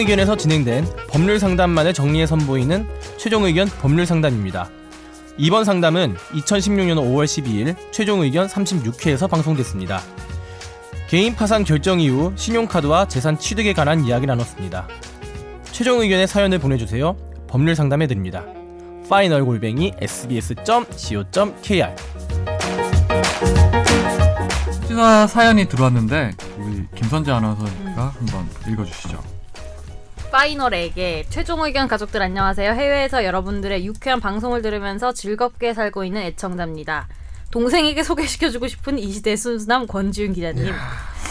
의견에서 진행된 법률 상담만을 정리해 선보이는 최종 의견 법률 상담입니다. 이번 상담은 2016년 5월 12일 최종 의견 36회에서 방송됐습니다. 개인 파산 결정 이후 신용카드와 재산 취득에 관한 이야기 나눴습니다. 최종 의견의 사연을 보내주세요. 법률 상담해 드립니다. 파이널 골뱅이 sbs.co.kr 시사 사연이 들어왔는데 우리 김선재 아나운서가 한번 읽어주시죠. 파이널에게 최종 의견 가족들 안녕하세요. 해외에서 여러분들의 유쾌한 방송을 들으면서 즐겁게 살고 있는 애청자입니다. 동생에게 소개시켜주고 싶은 이 시대 순수남 권지윤 기자님.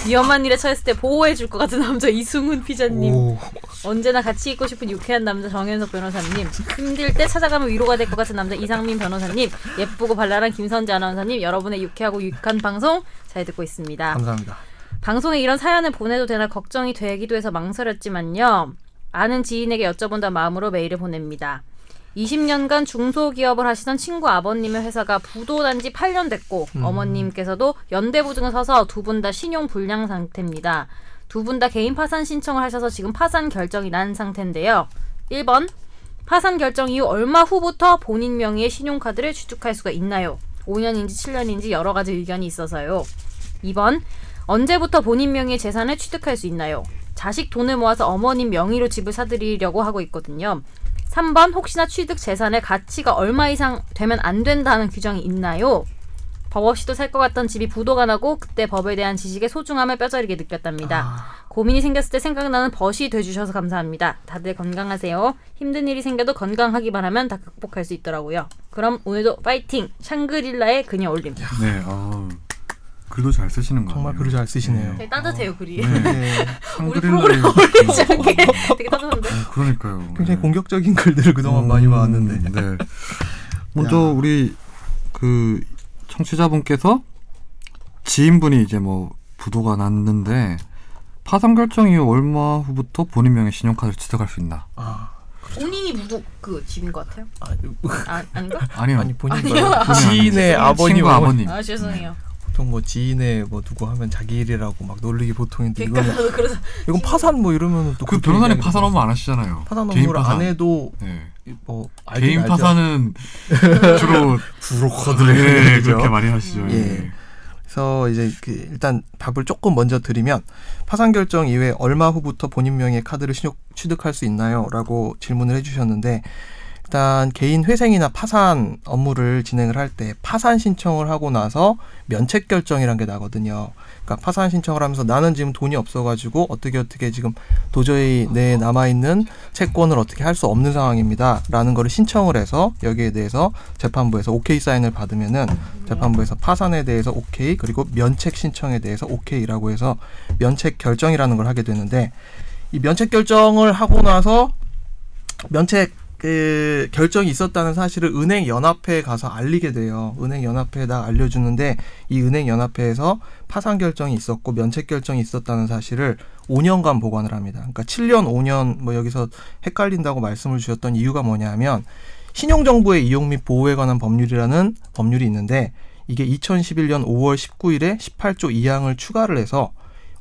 위험한 일에 처했을 때 보호해줄 것 같은 남자 이승훈 피자님. 오, 언제나 같이 있고 싶은 유쾌한 남자 정현석 변호사님. 힘들 때 찾아가면 위로가 될 것 같은 남자 이상민 변호사님. 예쁘고 발랄한 김선재 아나운서님. 여러분의 유쾌하고 유익한 방송 잘 듣고 있습니다. 감사합니다. 방송에 이런 사연을 보내도 되나 걱정이 되기도 해서 망설였지만요. 아는 지인에게 여쭤본다 마음으로 메일을 보냅니다. 20년간 중소기업을 하시던 친구 아버님의 회사가 부도난 지 8년 됐고 어머님께서도 연대보증을 서서 두 분 다 신용 불량 상태입니다. 두 분 다 개인 파산 신청을 하셔서 지금 파산 결정이 난 상태인데요. 1번 파산 결정 이후 얼마 후부터 본인 명의의 신용카드를 취득할 수가 있나요? 5년인지 7년인지 여러 가지 의견이 있어서요. 2번 언제부터 본인 명의의 재산을 취득할 수 있나요? 자식 돈을 모아서 어머님 명의로 집을 사드리려고 하고 있거든요. 3번 혹시나 취득 재산의 가치가 얼마 이상 되면 안 된다는 규정이 있나요? 법 없이도 살 것 같던 집이 부도가 나고 그때 법에 대한 지식의 소중함을 뼈저리게 느꼈답니다. 고민이 생겼을 때 생각나는 벗이 돼주셔서 감사합니다. 다들 건강하세요. 힘든 일이 생겨도 건강하기만 하면 다 극복할 수 있더라고요. 그럼 오늘도 파이팅! 샹그릴라의 그녀 올림. 네, 어, 글도 잘 쓰시는 거 정말. 글을 잘 쓰시네요. 되게 따뜻해요 글이. 네. 네, 우리 프로그램 어울리지 않게 되게 따뜻한데. 어, 그러니까요. 굉장히 네. 공격적인 글들을 그동안 많이 음, 봐왔는데. 네. 먼저 야. 우리 그 청취자분께서 지인분이 이제 뭐 부도가 났는데 파산 결정 이후 얼마 후부터 본인 명의 신용카드를 취득할 수 있나? 아, 본인이 무도 그 집인 것 같아요. 아, 아 아닌가? 아니요. 아니 본인 아니요. 거 지인의 아버님, 친구. 아버님. 아 죄송해요. 보통 뭐 지인의 뭐 누구 하면 자기 일이라고 막 놀리기 보통인데 그러니까 이거는 그래서 이건 파산 뭐 이러면 또그 그렇게 변호사님 파산. 업무 안 하시잖아요. 파산 업무를 안 해도 네. 뭐 알긴 개인 알죠. 파산은 주로 브로커들을 네, 얘기죠. 그렇게 많이 하시죠. 예. 예. 그래서 이제 그 일단 답을 조금 먼저 드리면 파산 결정 이후에 얼마 후부터 본인 명의의 카드를 신용 취득할 수 있나요?라고 질문을 해주셨는데 일단 개인 회생이나 파산 업무를 진행을 할 때 파산 신청을 하고 나서 면책 결정이란 게 나거든요. 그러니까 파산 신청을 하면서 나는 지금 돈이 없어가지고 어떻게 어떻게 지금 도저히 내 남아 있는 채권을 어떻게 할 수 없는 상황입니다라는 거를 신청을 해서 여기에 대해서 재판부에서 오케이 사인을 받으면은 재판부에서 파산에 대해서 오케이 그리고 면책 신청에 대해서 오케이라고 해서 면책 결정이라는 걸 하게 되는데 이 면책 결정을 하고 나서 면책 그 결정이 있었다는 사실을 은행 연합회에 가서 알리게 돼요. 은행 연합회에다 알려주는데 이 은행 연합회에서 파산 결정이 있었고 면책 결정이 있었다는 사실을 5년간 보관을 합니다. 그러니까 7년, 5년 뭐 여기서 헷갈린다고 말씀을 주셨던 이유가 뭐냐면 신용정보의 이용 및 보호에 관한 법률이라는 법률이 있는데 이게 2011년 5월 19일에 18조 2항을 추가를 해서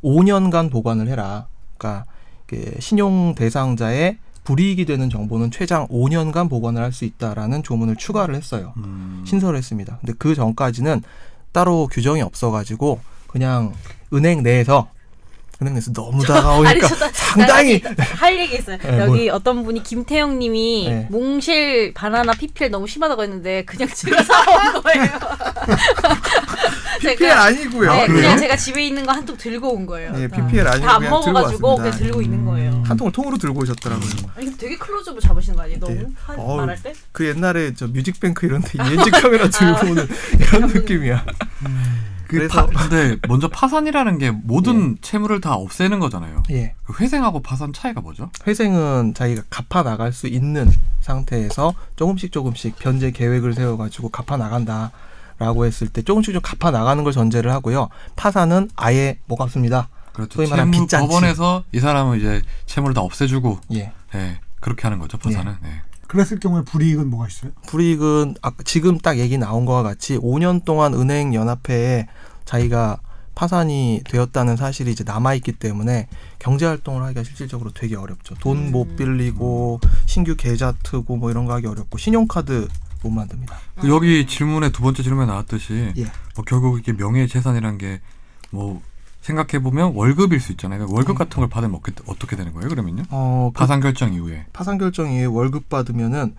5년간 보관을 해라. 그러니까 그 신용 대상자의 불이익이 되는 정보는 최장 5년간 보관을 할 수 있다라는 조문을 추가를 했어요. 음. 신설을 했습니다. 근데 그 전까지는 따로 규정이 없어가지고 그냥 은행 내에서 은행 내에서 너무 다가오니까 아니, 저- 상당히 나할 얘기 있어요. 네, 여기 어떤 분이 김태형 님이 네. 몽실 바나나 PPL 너무 심하다고 했는데 그냥 제가 사온 거예요. PPL 아니고요. 네? 그냥 제가 집에 있는 거 한 통 들고 온 거예요. 예, PPL 아니고 다 안 그냥 들고 먹어가지고 왔습니다. 그냥 들고 있는 거예요. 한 통을 통으로 들고 오셨더라고요. 아니 근데 되게 클로즈업을 잡으시는 거 아니에요? 너무 네. 한, 어우, 말할 때? 그 옛날에 저 뮤직뱅크 이런 데 ENG 카메라 들고 오는 이런 느낌이야. 그 그래서- 파, 근데 먼저 파산이라는 게 모든 채무를 다 없애는 거잖아요. 예. 그 회생하고 파산 차이가 뭐죠? 회생은 자기가 갚아 나갈 수 있는 상태에서 조금씩 조금씩 변제 계획을 세워 가지고 갚아 나간다 라고 했을 때 조금씩 좀 갚아 나가는 걸 전제를 하고요. 파산은 아예 못 갚습니다. 그렇죠. 소위 말하는 채무 빚잔치. 법원에서 이 사람은 이제 채무를 다 없애주고 예. 예, 그렇게 하는 거죠. 파산은. 예. 그랬을 경우에 불이익은 뭐가 있어요? 불이익은 아, 지금 딱 얘기 나온 거와 같이 5년 동안 은행 연합회에 자기가 파산이 되었다는 사실이 이제 남아 있기 때문에 경제 활동을 하기가 실질적으로 되게 어렵죠. 돈못 음. 빌리고 신규 계좌 트고 뭐 이런 거 하기 어렵고 신용카드 못 만듭니다. 그 여기 질문에 두 번째 질문에 나왔듯이 예. 뭐 결국 이게 명예재산이란 게뭐 생각해 보면 월급일 수 있잖아요. 그러니까 월급 같은 걸 받으면 어떻게, 어떻게 되는 거예요? 그러면요? 어, 그 파산 결정 이후에 파산 결정 이후에 월급 받으면은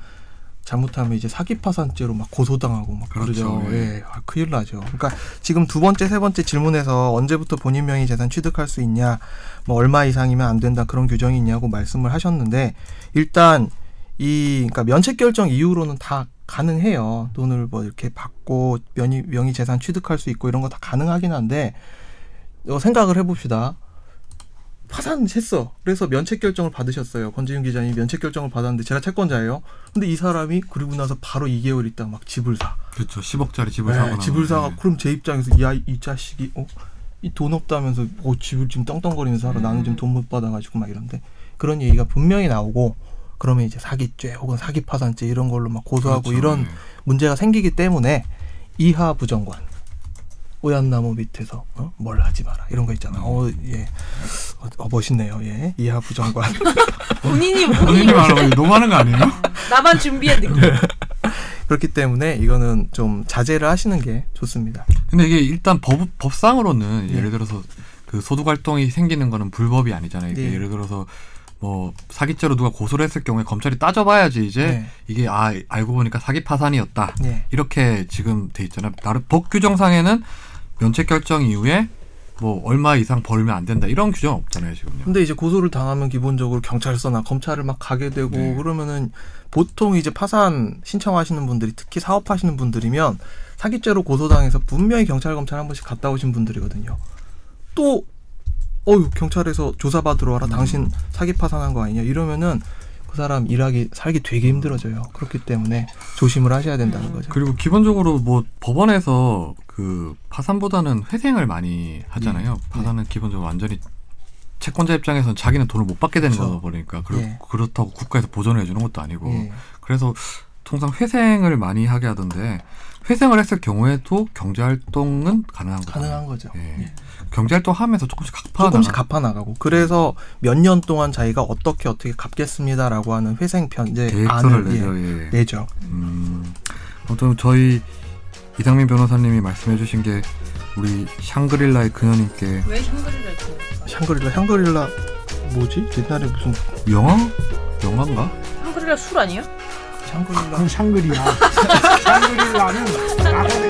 잘못하면 이제 사기 파산죄로 막 고소당하고 막 그렇죠. 그러죠. 예. 예, 아, 큰일 나죠. 그러니까 지금 두 번째, 세 번째 질문에서 언제부터 본인 명의 재산 취득할 수 있냐, 뭐 얼마 이상이면 안 된다 그런 규정이 있냐고 말씀을 하셨는데 일단 이 그러니까 면책 결정 이후로는 다 가능해요. 돈을 뭐 이렇게 받고 명의 명의 재산 취득할 수 있고 이런 거 다 가능하긴 한데 어, 생각을 해봅시다. 파산했어. 그래서 면책 결정을 받으셨어요. 권지윤 기자님이 면책 결정을 받았는데 제가 채권자예요. 근데 이 사람이 그리고 나서 바로 2개월 있다 막 집을 사. 그렇죠. 10억짜리 집을 네, 사거나 집을 사가 네. 그럼 제 입장에서 야이 자식이 어? 이 돈 없다면서 어, 집을 지금 떵떵거리면서 살아. 나는 지금 돈 못 받아가지고 막 이런데 그런 얘기가 분명히 나오고 그러면 이제 사기죄 혹은 사기 파산죄 이런 걸로 막 고소하고 그렇죠. 이런 네. 문제가 생기기 때문에 이하 부정관 오얏나무 밑에서 어? 뭘 하지 마라 이런 거 있잖아. 어, 예, 어, 어, 멋있네요. 예, 이하 부정관. 본인이 본인이 본인이 말하면 너무 하는 거 아니에요? 나만 준비한 느낌. 그렇기 때문에 이거는 좀 자제를 하시는 게 좋습니다. 근데 이게 일단 법, 법상으로는 네. 예를 들어서 그 소득 활동이 생기는 거는 불법이 아니잖아요. 네. 예를 들어서 뭐 사기죄로 누가 고소를 했을 경우에 검찰이 따져봐야지 이제 네. 이게 아 알고 보니까 사기 파산이었다 네. 이렇게 지금 돼 있잖아요. 나름 법 규정상에는 면책 결정 이후에 뭐 얼마 이상 벌면 안 된다 이런 규정 없잖아요 지금요. 근데 이제 고소를 당하면 기본적으로 경찰서나 검찰을 막 가게 되고 네. 그러면은 보통 이제 파산 신청하시는 분들이 특히 사업하시는 분들이면 사기죄로 고소당해서 분명히 경찰 검찰 한 번씩 갔다 오신 분들이거든요. 또 어유 경찰에서 조사받으러 와라. 음. 당신 사기 파산한 거 아니냐 이러면은 그 사람 일하기 살기 되게 힘들어져요. 그렇기 때문에 조심을 하셔야 된다는 거죠. 그리고 기본적으로 뭐 법원에서 그 파산보다는 회생을 많이 하잖아요. 네. 파산은 기본적으로 완전히 채권자 입장에서는 자기는 돈을 못 받게 되는 그렇죠. 거다 보니까 그렇, 예. 그렇다고 국가에서 보전을 해주는 것도 아니고 예. 그래서 통상 회생을 많이 하게 하던데 회생을 했을 경우에도 경제 활동은 가능한 거죠. 가능한 거죠. 예. 예. 경제 활동 하면서 조금씩 갚아 조금씩 나가- 갚아 나가고 그래서 몇 년 동안 자기가 어떻게 어떻게 갚겠습니다라고 하는 회생 편제 계획서를 안을 내죠. 예, 예. 내죠. 음, 아무튼 저희 이상민 변호사님이 말씀해주신 게 우리 샹그릴라의 그녀님께 왜 줘? 샹그릴라 샹그릴라 뭐지? 옛날에 무슨 영화 영화인가? 샹그리라 술 아니에요? 샹그릴라. 그 샹그릴라. 샹그릴라는 나가네.